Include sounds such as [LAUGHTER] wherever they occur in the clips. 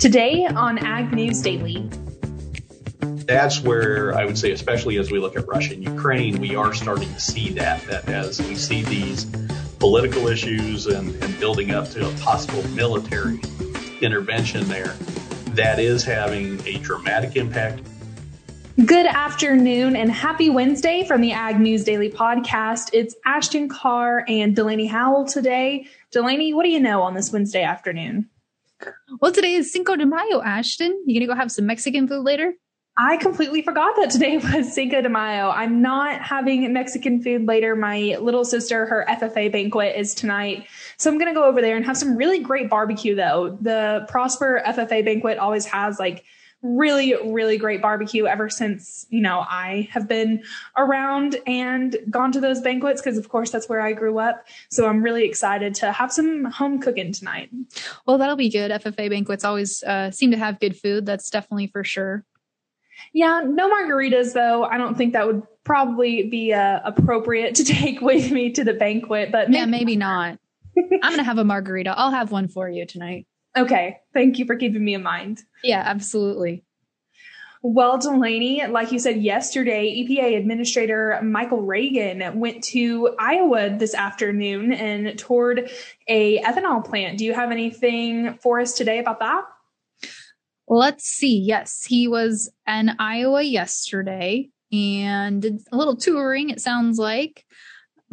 Today on Ag News Daily. That's where I would say, especially as we look at Russia and Ukraine, we are starting to see that, that as we see these political issues and, and building up to a possible military intervention there, that is having a dramatic impact Good afternoon and happy Wednesday from the Ag News Daily podcast. It's Ashton Carr and Delaney Howell today. Delaney, what do you know on this Wednesday afternoon? Well, today is Cinco de Mayo, Ashton. You gonna go have some Mexican food later? I completely forgot that today [LAUGHS] was Cinco de Mayo. I'm not having Mexican food later. My little sister, her FFA banquet is tonight. So I'm going to go over there and have some really great barbecue though. The Prosper FFA banquet always has like really, really great barbecue ever since, you know, I have been around and gone to those banquets because, of course, that's where I grew up. So I'm really excited to have some home cooking tonight. Well, that'll be good. FFA banquets always uh, seem to have good food. That's definitely for sure. Yeah, no margaritas though. I don't think that would probably be uh, appropriate to [LAUGHS] take with me to the banquet, but maybe yeah, maybe not. I'm gonna have a margarita. I'll have one for you tonight. Okay. Thank you for keeping me in mind. Yeah, absolutely. Well, Delaney, like you said yesterday, EPA Administrator Michael Regan went to Iowa this afternoon and toured a ethanol plant. Do you have anything for us today about that? Let's see. Yes, he was in Iowa yesterday and did a little touring, it sounds like.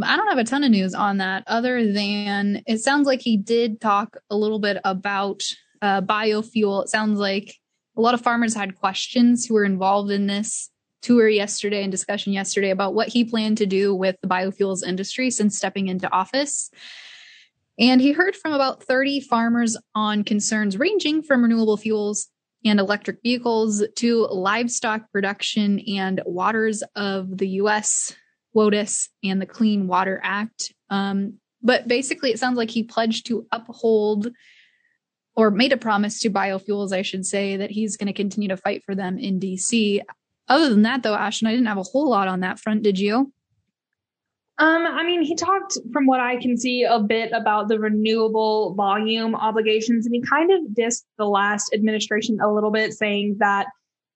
I don't have a ton of news on that other than it sounds like he did talk a little bit about uh, biofuel. It sounds like a lot of farmers had questions who were involved in this tour yesterday and discussion yesterday about what he planned to do with the biofuels industry since stepping into office. And he heard from about 30 farmers on concerns ranging from renewable fuels and electric vehicles to livestock production and waters of the US WOTUS and the Clean Water Act. Um, but basically, it sounds like he pledged to uphold or made a promise to biofuels, I should say, that he's going to continue to fight for them in DC. Other than that, though, Ashton, I didn't have a whole lot on that front. Did you? Um, I mean, he talked from what I can see a bit about the renewable volume obligations, and he kind of dissed the last administration a little bit, saying that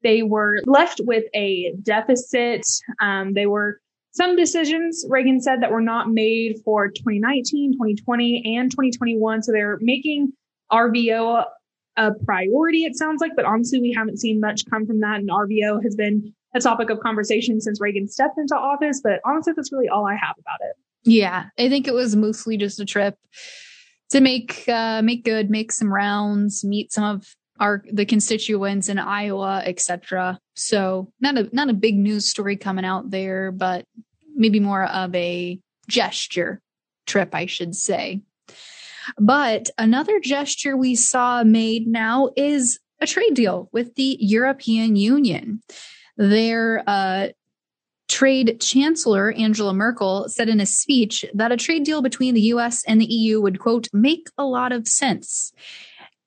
they were left with a deficit. Um, they were some decisions, Regan said, that were not made for 2019, 2020, and 2021. So they're making RVO a priority, it sounds like, but honestly, we haven't seen much come from that. And RVO has been a topic of conversation since Regan stepped into office. But honestly, that's really all I have about it. Yeah, I think it was mostly just a trip to make uh, make good, make some rounds, meet some of our the constituents in Iowa, etc. So not a not a big news story coming out there, but maybe more of a gesture trip, I should say. But another gesture we saw made now is a trade deal with the European Union. Their uh, trade chancellor, Angela Merkel, said in a speech that a trade deal between the US and the EU would, quote, make a lot of sense.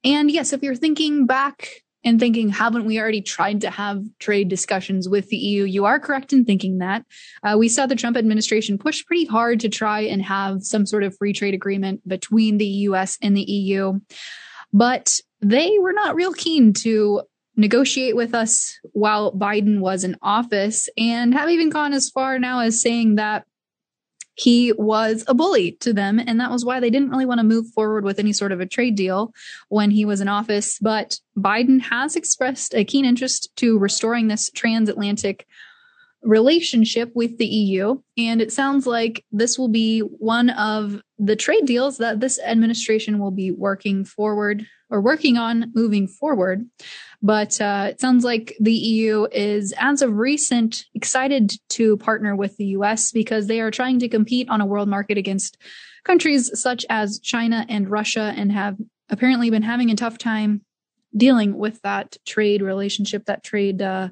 And yes, if you're thinking back and thinking, haven't we already tried to have trade discussions with the EU? You are correct in thinking that. Uh, we saw the Trump administration push pretty hard to try and have some sort of free trade agreement between the US and the EU, but they were not real keen to negotiate with us while Biden was in office and have even gone as far now as saying that he was a bully to them. And that was why they didn't really want to move forward with any sort of a trade deal when he was in office. But Biden has expressed a keen interest to restoring this transatlantic relationship with the EU. And it sounds like this will be one of the trade deals that this administration will be working forward or working on moving forward. But uh, it sounds like the EU is, as of recent, excited to partner with the US because they are trying to compete on a world market against countries such as China and Russia and have apparently been having a tough time dealing with that trade relationship, that trade uh,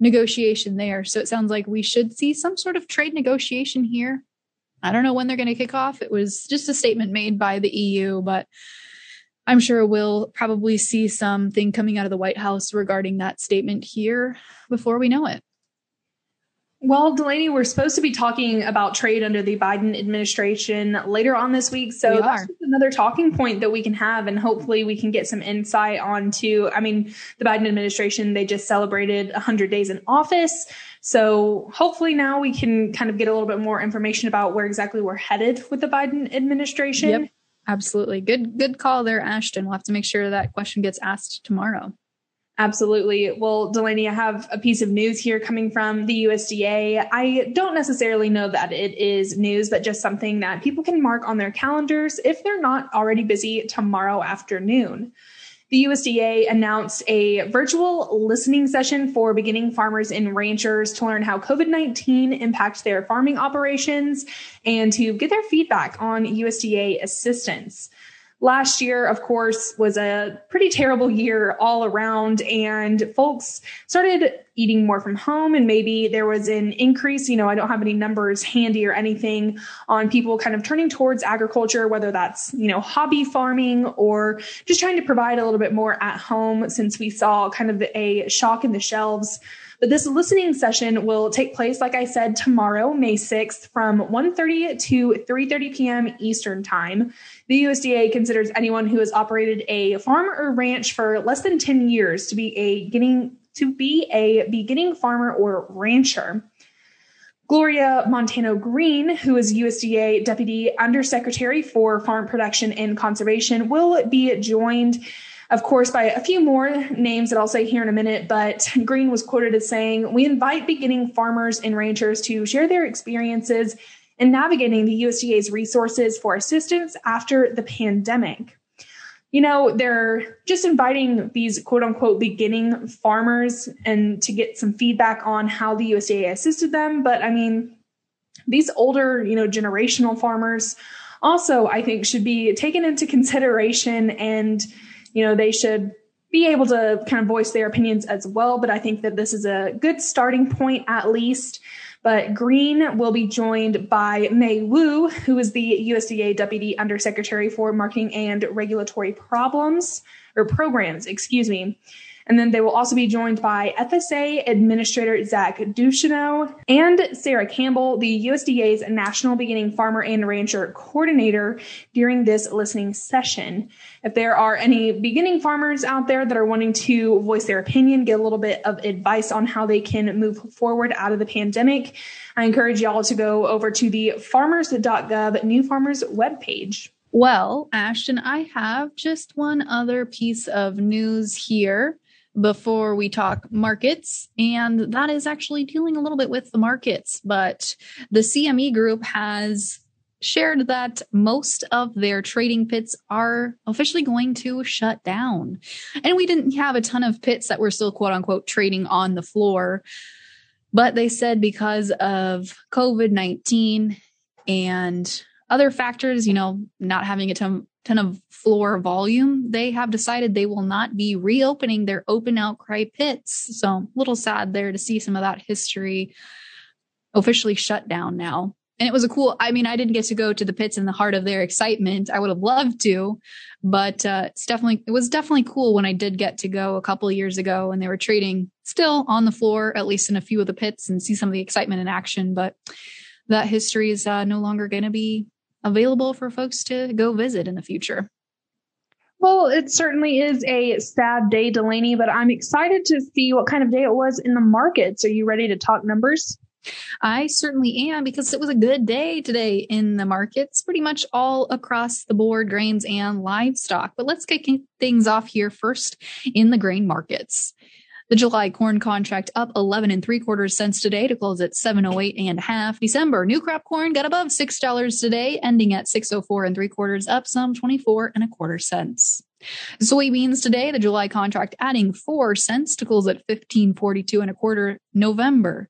negotiation there. So it sounds like we should see some sort of trade negotiation here. I don't know when they're going to kick off. It was just a statement made by the EU, but I'm sure we'll probably see something coming out of the White House regarding that statement here before we know it. Well, Delaney, we're supposed to be talking about trade under the Biden administration later on this week. So that's another talking point that we can have, and hopefully we can get some insight onto. I mean, the Biden administration, they just celebrated 100 days in office. So hopefully now we can kind of get a little bit more information about where exactly we're headed with the Biden administration. Yep, absolutely. Good, good call there, Ashton. We'll have to make sure that question gets asked tomorrow. Absolutely. Well, Delaney, I have a piece of news here coming from the USDA. I don't necessarily know that it is news, but just something that people can mark on their calendars if they're not already busy tomorrow afternoon. The USDA announced a virtual listening session for beginning farmers and ranchers to learn how COVID 19 impacts their farming operations and to get their feedback on USDA assistance. Last year, of course, was a pretty terrible year all around and folks started eating more from home and maybe there was an increase. You know, I don't have any numbers handy or anything on people kind of turning towards agriculture, whether that's, you know, hobby farming or just trying to provide a little bit more at home since we saw kind of a shock in the shelves but this listening session will take place, like I said, tomorrow, May 6th from 1.30 to 3.30 p.m. Eastern Time. The USDA considers anyone who has operated a farm or ranch for less than 10 years to be a beginning to be a beginning farmer or rancher. Gloria Montano Greene, who is USDA Deputy Undersecretary for Farm Production and Conservation, will be joined of course, by a few more names that I'll say here in a minute, but Greene was quoted as saying, We invite beginning farmers and ranchers to share their experiences in navigating the USDA's resources for assistance after the pandemic. You know, they're just inviting these quote unquote beginning farmers and to get some feedback on how the USDA assisted them. But I mean, these older, you know, generational farmers also, I think, should be taken into consideration and you know, they should be able to kind of voice their opinions as well. But I think that this is a good starting point at least. But Greene will be joined by Mae Wu, who is the USDA Deputy Undersecretary for Marketing and Regulatory Problems or Programs, excuse me. And then they will also be joined by FSA Administrator Zach Ducheneaux and Sarah Campbell, the USDA's National Beginning Farmer and Rancher Coordinator during this listening session. If there are any beginning farmers out there that are wanting to voice their opinion, get a little bit of advice on how they can move forward out of the pandemic, I encourage y'all to go over to the farmers.gov New Farmers webpage. Well, Ashton, I have just one other piece of news here before we talk markets. And that is actually dealing a little bit with the markets. But the CME group has shared that most of their trading pits are officially going to shut down. And we didn't have a ton of pits that were still quote unquote trading on the floor. But they said because of COVID 19 and other factors, you know, not having a ton, ton of floor volume, they have decided they will not be reopening their open outcry pits. So a little sad there to see some of that history officially shut down now. And it was a cool, I mean, I didn't get to go to the pits in the heart of their excitement. I would have loved to, but uh, it's definitely, it was definitely cool when I did get to go a couple years ago and they were trading still on the floor, at least in a few of the pits and see some of the excitement in action. But that history is uh, no longer going to be available for folks to go visit in the future. Well, it certainly is a sad day, Delaney, but I'm excited to see what kind of day it was in the markets. Are you ready to talk numbers? I certainly am because it was a good day today in the markets, pretty much all across the board, grains and livestock. But let's kick things off here first in the grain markets. The July corn contract up 11 and three quarters cents today to close at 708 and a half. December new crop corn got above $6 today, ending at 604 and three quarters up some 24 and a quarter cents. Soybeans today, the July contract adding four cents to close at 1542 and a quarter November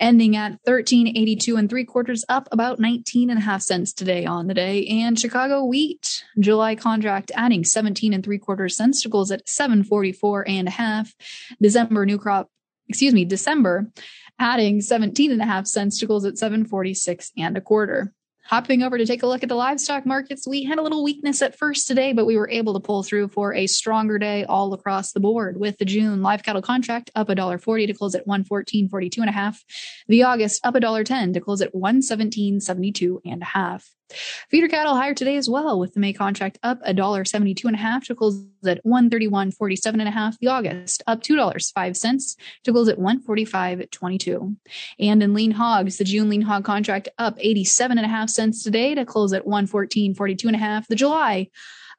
ending at 1382 and three quarters up about 19 and a half cents today on the day. And Chicago wheat July contract adding 17 and three quarters cents to goals at 744 and a half. December new crop, excuse me, December adding 17 and a half cents to goals at 746 and a quarter. Hopping over to take a look at the livestock markets, we had a little weakness at first today, but we were able to pull through for a stronger day all across the board with the June live cattle contract up $1.40 to close at 114.42 and a half. The August up $1.10 to close at 117.72 and a half. Feeder cattle higher today as well, with the May contract up $1.72 and a half to close at 131.47 and a half. The August up $2.05 to close at 145.22. And in lean hogs, the June lean hog contract up 87 and a half today to close at 114.42 and a half. The July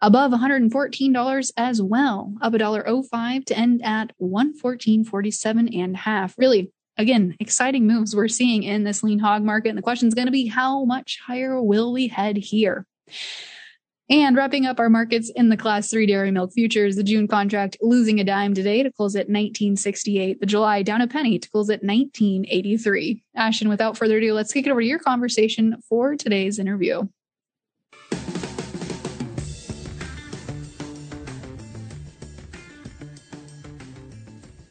above $114 as well, up $1.05 to end at 114.47 and half. Really again, exciting moves we're seeing in this lean hog market. And the question is going to be how much higher will we head here? And wrapping up our markets in the class three dairy milk futures, the June contract losing a dime today to close at 1968. The July down a penny to close at 1983. Ashton, without further ado, let's kick it over to your conversation for today's interview.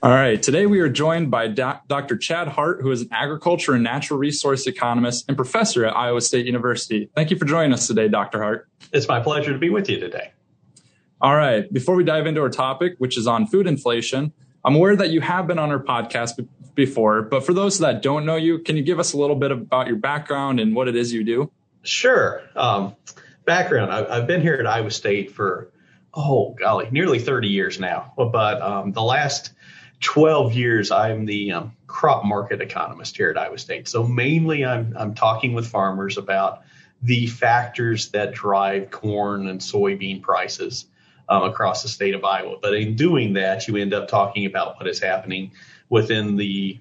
All right. Today we are joined by Dr. Chad Hart, who is an agriculture and natural resource economist and professor at Iowa State University. Thank you for joining us today, Dr. Hart. It's my pleasure to be with you today. All right. Before we dive into our topic, which is on food inflation, I'm aware that you have been on our podcast before, but for those that don't know you, can you give us a little bit about your background and what it is you do? Sure. Um, background I've been here at Iowa State for, oh, golly, nearly 30 years now. But um, the last 12 years, I'm the um, crop market economist here at Iowa State. So mainly I'm, I'm talking with farmers about the factors that drive corn and soybean prices um, across the state of Iowa. But in doing that, you end up talking about what is happening within the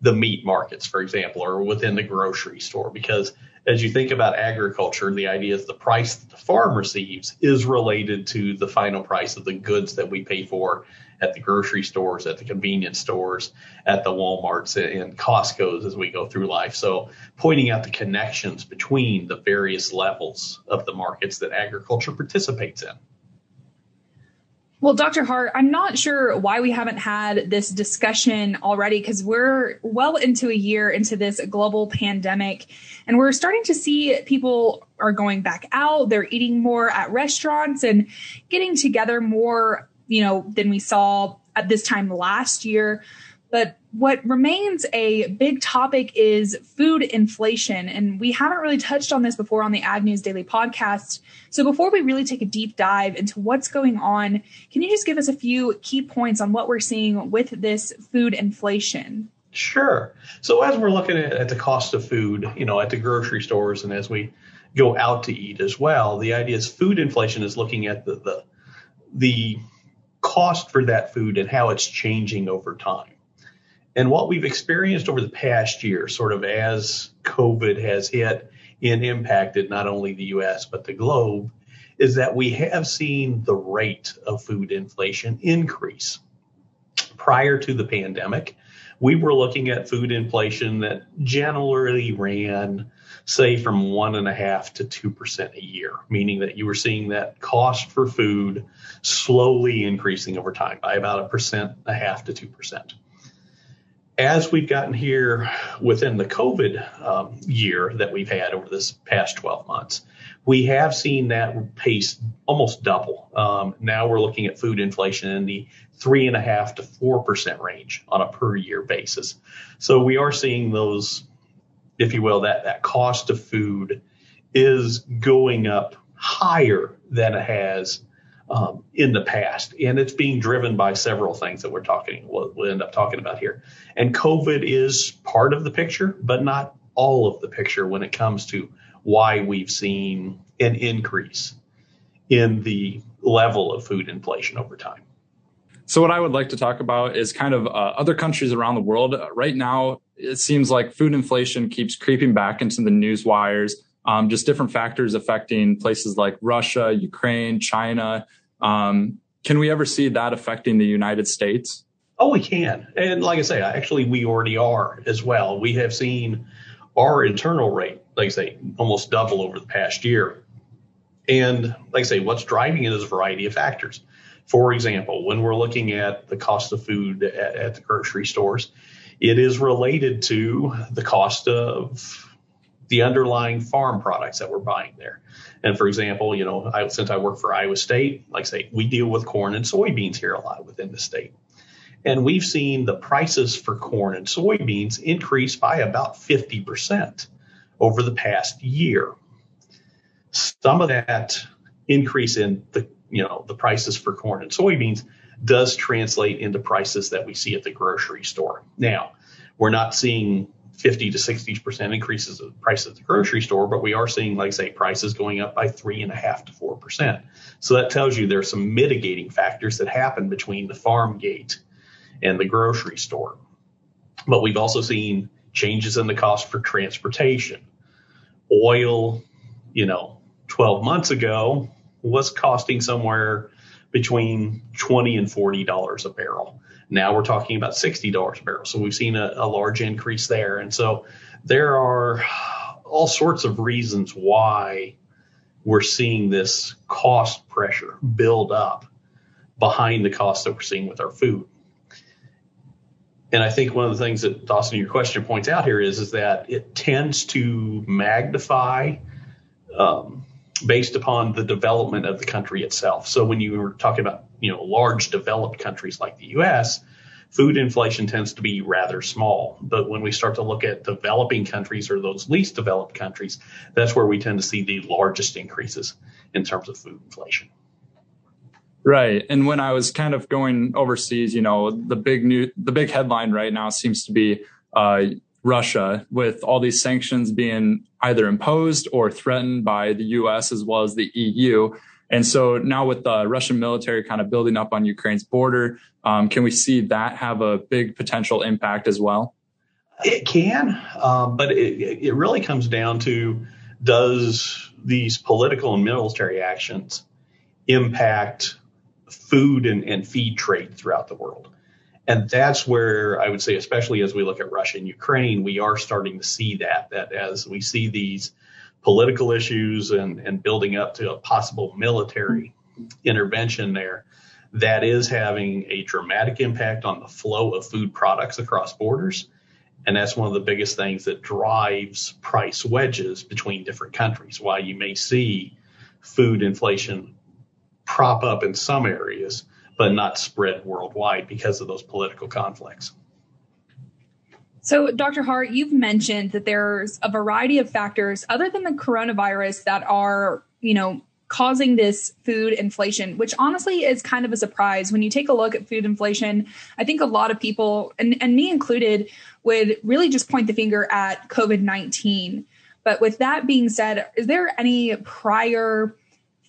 the meat markets, for example, or within the grocery store, because as you think about agriculture, the idea is the price that the farm receives is related to the final price of the goods that we pay for at the grocery stores, at the convenience stores, at the Walmarts and Costco's as we go through life. So pointing out the connections between the various levels of the markets that agriculture participates in. Well, Dr. Hart, I'm not sure why we haven't had this discussion already because we're well into a year into this global pandemic and we're starting to see people are going back out. They're eating more at restaurants and getting together more, you know, than we saw at this time last year. But what remains a big topic is food inflation. And we haven't really touched on this before on the Ag News Daily podcast. So before we really take a deep dive into what's going on, can you just give us a few key points on what we're seeing with this food inflation? Sure. So as we're looking at, the cost of food, you know, at the grocery stores and as we go out to eat as well, the idea is food inflation is looking at the, the, the cost for that food and how it's changing over time. And what we've experienced over the past year, sort of as COVID has hit and impacted not only the US, but the globe, is that we have seen the rate of food inflation increase. Prior to the pandemic, we were looking at food inflation that generally ran, say, from one and a half to two percent a year, meaning that you were seeing that cost for food slowly increasing over time by about a percent, a half to two percent as we've gotten here within the COVID um, year that we've had over this past 12 months, we have seen that pace almost double. Um, now we're looking at food inflation in the three and a half to four percent range on a per year basis. So we are seeing those, if you will, that that cost of food is going up higher than it has um, in the past, and it's being driven by several things that we're talking we'll, we'll end up talking about here. And COVID is part of the picture, but not all of the picture when it comes to why we've seen an increase in the level of food inflation over time. So, what I would like to talk about is kind of uh, other countries around the world. Uh, right now, it seems like food inflation keeps creeping back into the news wires um, just different factors affecting places like Russia, Ukraine, China. Um, can we ever see that affecting the United States? Oh, we can. And like I say, actually, we already are as well. We have seen our internal rate, like I say, almost double over the past year. And like I say, what's driving it is a variety of factors. For example, when we're looking at the cost of food at, at the grocery stores, it is related to the cost of the underlying farm products that we're buying there. And for example, you know, I, since I work for Iowa State, like I say, we deal with corn and soybeans here a lot within the state. And we've seen the prices for corn and soybeans increase by about 50% over the past year. Some of that increase in the you know the prices for corn and soybeans does translate into prices that we see at the grocery store. Now, we're not seeing 50 to 60 percent increases of prices at the grocery store, but we are seeing, like say, prices going up by three and a half to four percent. So that tells you there's some mitigating factors that happen between the farm gate and the grocery store. But we've also seen changes in the cost for transportation. Oil, you know, 12 months ago was costing somewhere between 20 and 40 dollars a barrel. Now we're talking about $60 a barrel. So we've seen a, a large increase there. And so there are all sorts of reasons why we're seeing this cost pressure build up behind the cost that we're seeing with our food. And I think one of the things that Dawson, your question points out here is, is that it tends to magnify um, based upon the development of the country itself. So when you were talking about, you know, large developed countries like the U.S., food inflation tends to be rather small. But when we start to look at developing countries or those least developed countries, that's where we tend to see the largest increases in terms of food inflation. Right. And when I was kind of going overseas, you know, the big new, the big headline right now seems to be uh, Russia with all these sanctions being either imposed or threatened by the US as well as the EU. And so now with the Russian military kind of building up on Ukraine's border, um, can we see that have a big potential impact as well? It can, um, but it, it really comes down to does these political and military actions impact food and, and feed trade throughout the world? And that's where I would say, especially as we look at Russia and Ukraine, we are starting to see that, that as we see these political issues and, and building up to a possible military intervention there, that is having a dramatic impact on the flow of food products across borders. And that's one of the biggest things that drives price wedges between different countries. While you may see food inflation prop up in some areas, but not spread worldwide because of those political conflicts. So, Dr. Hart, you've mentioned that there's a variety of factors other than the coronavirus that are, you know, causing this food inflation, which honestly is kind of a surprise. When you take a look at food inflation, I think a lot of people, and, and me included, would really just point the finger at COVID 19. But with that being said, is there any prior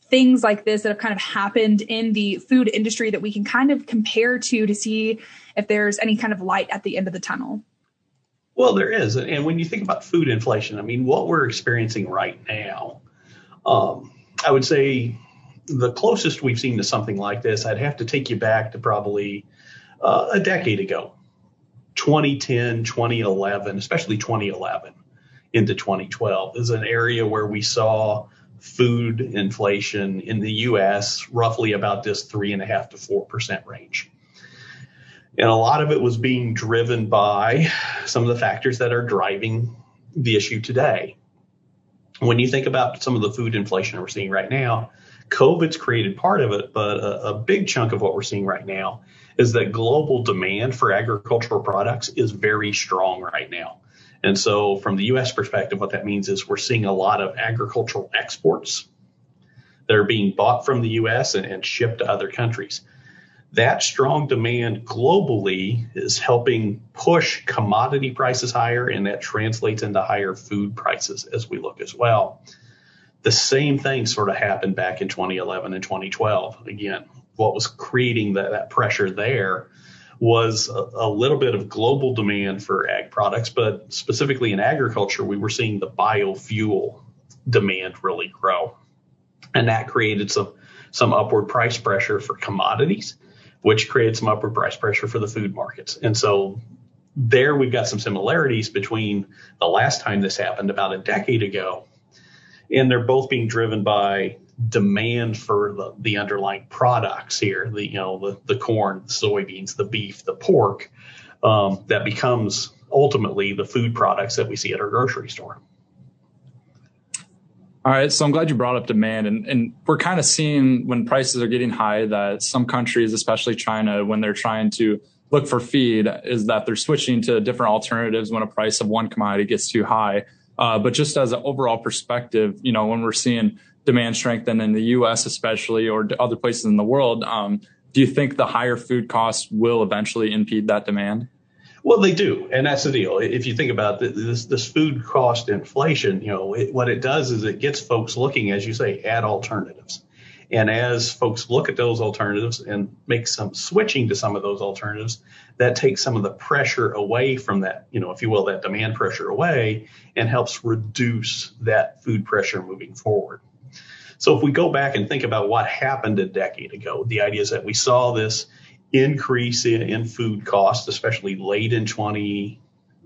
things like this that have kind of happened in the food industry that we can kind of compare to to see if there's any kind of light at the end of the tunnel? Well, there is. And when you think about food inflation, I mean, what we're experiencing right now, um, I would say the closest we've seen to something like this, I'd have to take you back to probably uh, a decade ago 2010, 2011, especially 2011 into 2012 is an area where we saw food inflation in the U.S. roughly about this three and a half to four percent range. And a lot of it was being driven by some of the factors that are driving the issue today. When you think about some of the food inflation we're seeing right now, COVID's created part of it, but a, a big chunk of what we're seeing right now is that global demand for agricultural products is very strong right now. And so, from the U.S. perspective, what that means is we're seeing a lot of agricultural exports that are being bought from the U.S. and, and shipped to other countries. That strong demand globally is helping push commodity prices higher, and that translates into higher food prices as we look as well. The same thing sort of happened back in 2011 and 2012. Again, what was creating that, that pressure there was a, a, little bit of global demand for ag products, but specifically in agriculture, we were seeing the biofuel demand really grow. And that created some, some upward price pressure for commodities, which created some upward price pressure for the food markets. And so there we've got some similarities between the last time this happened about a decade ago. And they're both being driven by demand for the, the underlying products here, the you know the, the corn, the soybeans, the beef, the pork, um, that becomes ultimately the food products that we see at our grocery store. All right, so I'm glad you brought up demand, and, and we're kind of seeing when prices are getting high that some countries, especially China, when they're trying to look for feed, is that they're switching to different alternatives when a price of one commodity gets too high. Uh, but just as an overall perspective, you know, when we're seeing demand strengthen in the U.S. especially or other places in the world, um, do you think the higher food costs will eventually impede that demand? Well, they do, and that's the deal. If you think about this, this food cost inflation, you know, it, what it does is it gets folks looking, as you say, at alternatives. And as folks look at those alternatives and make some switching to some of those alternatives, that takes some of the pressure away from that, you know, if you will, that demand pressure away and helps reduce that food pressure moving forward. So if we go back and think about what happened a decade ago, the idea is that we saw this increase in, in food costs, especially late in 20,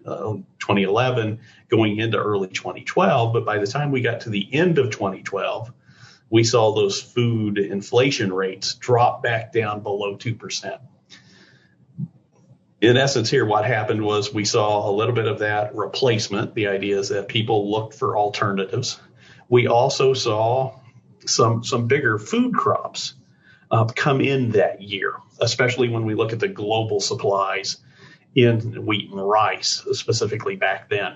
uh, 2011, going into early 2012. But by the time we got to the end of 2012, we saw those food inflation rates drop back down below 2%. In essence, here, what happened was we saw a little bit of that replacement. The idea is that people looked for alternatives. We also saw some, some bigger food crops uh, come in that year, especially when we look at the global supplies in wheat and rice, specifically back then.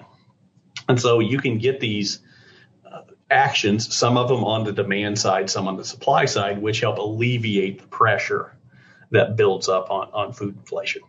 And so you can get these uh, actions, some of them on the demand side, some on the supply side, which help alleviate the pressure that builds up on, on food inflation.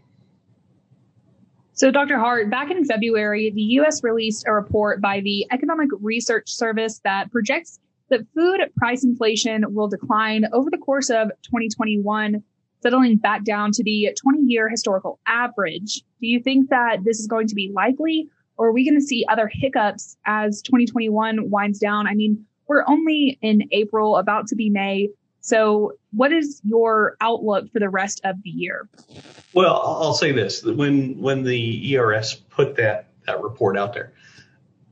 So, Dr. Hart, back in February, the U.S. released a report by the Economic Research Service that projects that food price inflation will decline over the course of 2021, settling back down to the 20 year historical average. Do you think that this is going to be likely, or are we going to see other hiccups as 2021 winds down? I mean, we're only in April, about to be May. So, what is your outlook for the rest of the year? Well, I'll say this: when when the ERS put that that report out there,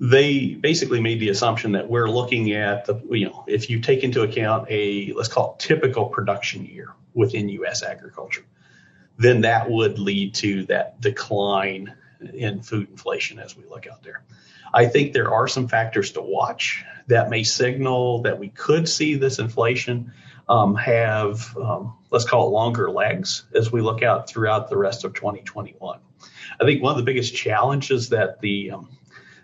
they basically made the assumption that we're looking at the, you know, if you take into account a, let's call it typical production year within U.S. agriculture, then that would lead to that decline in food inflation as we look out there. I think there are some factors to watch that may signal that we could see this inflation um, have, um, let's call it longer legs as we look out throughout the rest of 2021. I think one of the biggest challenges that the um,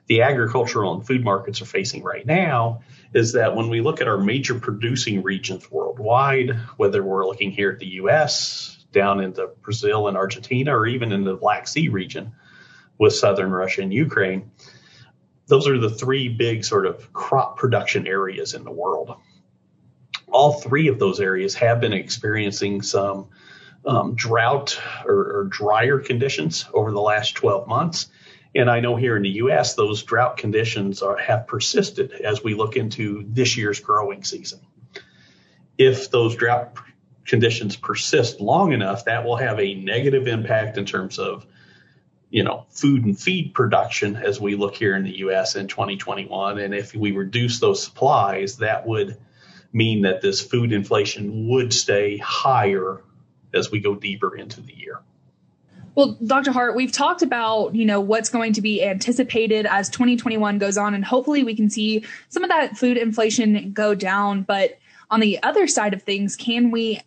the agricultural and food markets are facing right now is that when we look at our major producing regions worldwide, whether we're looking here at the US, down into Brazil and Argentina, or even in the Black Sea region with southern Russia and Ukraine, those are the three big sort of crop production areas in the world. All three of those areas have been experiencing some um, drought or, or drier conditions over the last 12 months and I know here in the U.S., those drought conditions are, have persisted as we look into this year's growing season. If those drought conditions persist long enough, that will have a negative impact in terms of, you know, food and feed production as we look here in the U.S. in 2021. And if we reduce those supplies, that would mean that this food inflation would stay higher as we go deeper into the year. Well, Dr. Hart, we've talked about, you know, what's going to be anticipated as 2021 goes on, and hopefully we can see some of that food inflation go down. But on the other side of things, can we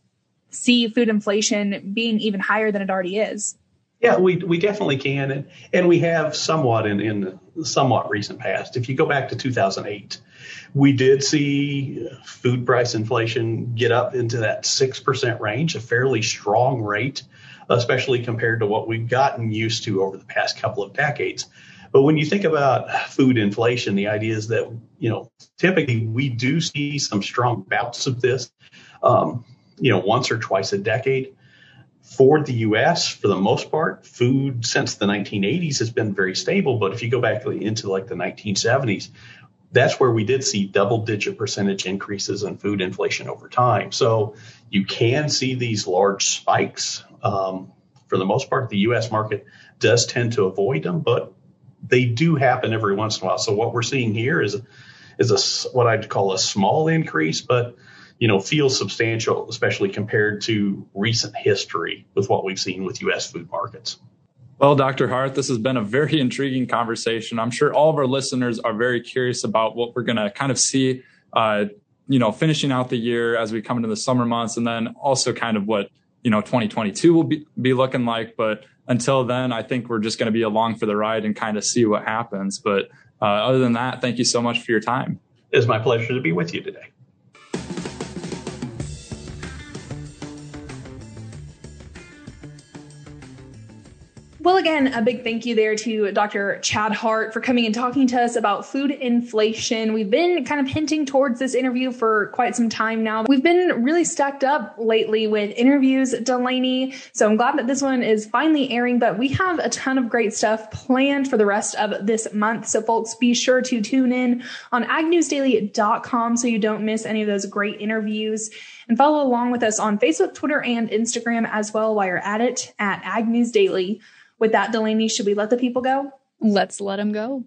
see food inflation being even higher than it already is? Yeah, we we definitely can, and, and we have somewhat in in the somewhat recent past. If you go back to 2008, we did see food price inflation get up into that six percent range, a fairly strong rate especially compared to what we've gotten used to over the past couple of decades. But when you think about food inflation, the idea is that, you know, typically we do see some strong bouts of this, um, you know, once or twice a decade. For the U.S., for the most part, food since the 1980s has been very stable. But if you go back into like the 1970s, that's where we did see double digit percentage increases in food inflation over time. So you can see these large spikes. Um, for the most part, the U.S. market does tend to avoid them, but they do happen every once in a while. So what we're seeing here is is a what I'd call a small increase, but you know feels substantial, especially compared to recent history with what we've seen with U.S. food markets. Well, Dr. Hart, this has been a very [LAUGHS] intriguing conversation. I'm sure all of our listeners are very curious about what we're going to kind of see, uh, you know, finishing out the year as we come into the summer months, and then also kind of what you know 2022 will be, be looking like. But until then, I think we're just going to be along for the ride and kind of see what happens. But uh, other than that, thank you so much for your time. It's my pleasure to be with you today. Again, a big thank you there to Dr. Chad Hart for coming and talking to us about food inflation. We've been kind of hinting towards this interview for quite some time now. We've been really stacked up lately with interviews, Delaney. So I'm glad that this one is finally airing, but we have a ton of great stuff planned for the rest of this month. So folks, be sure to tune in on agnewsdaily.com so you don't miss any of those great interviews and follow along with us on Facebook, Twitter, and Instagram as well while you're at it at Ag News Daily. With that, Delaney, should we let the people go? Let's let them go.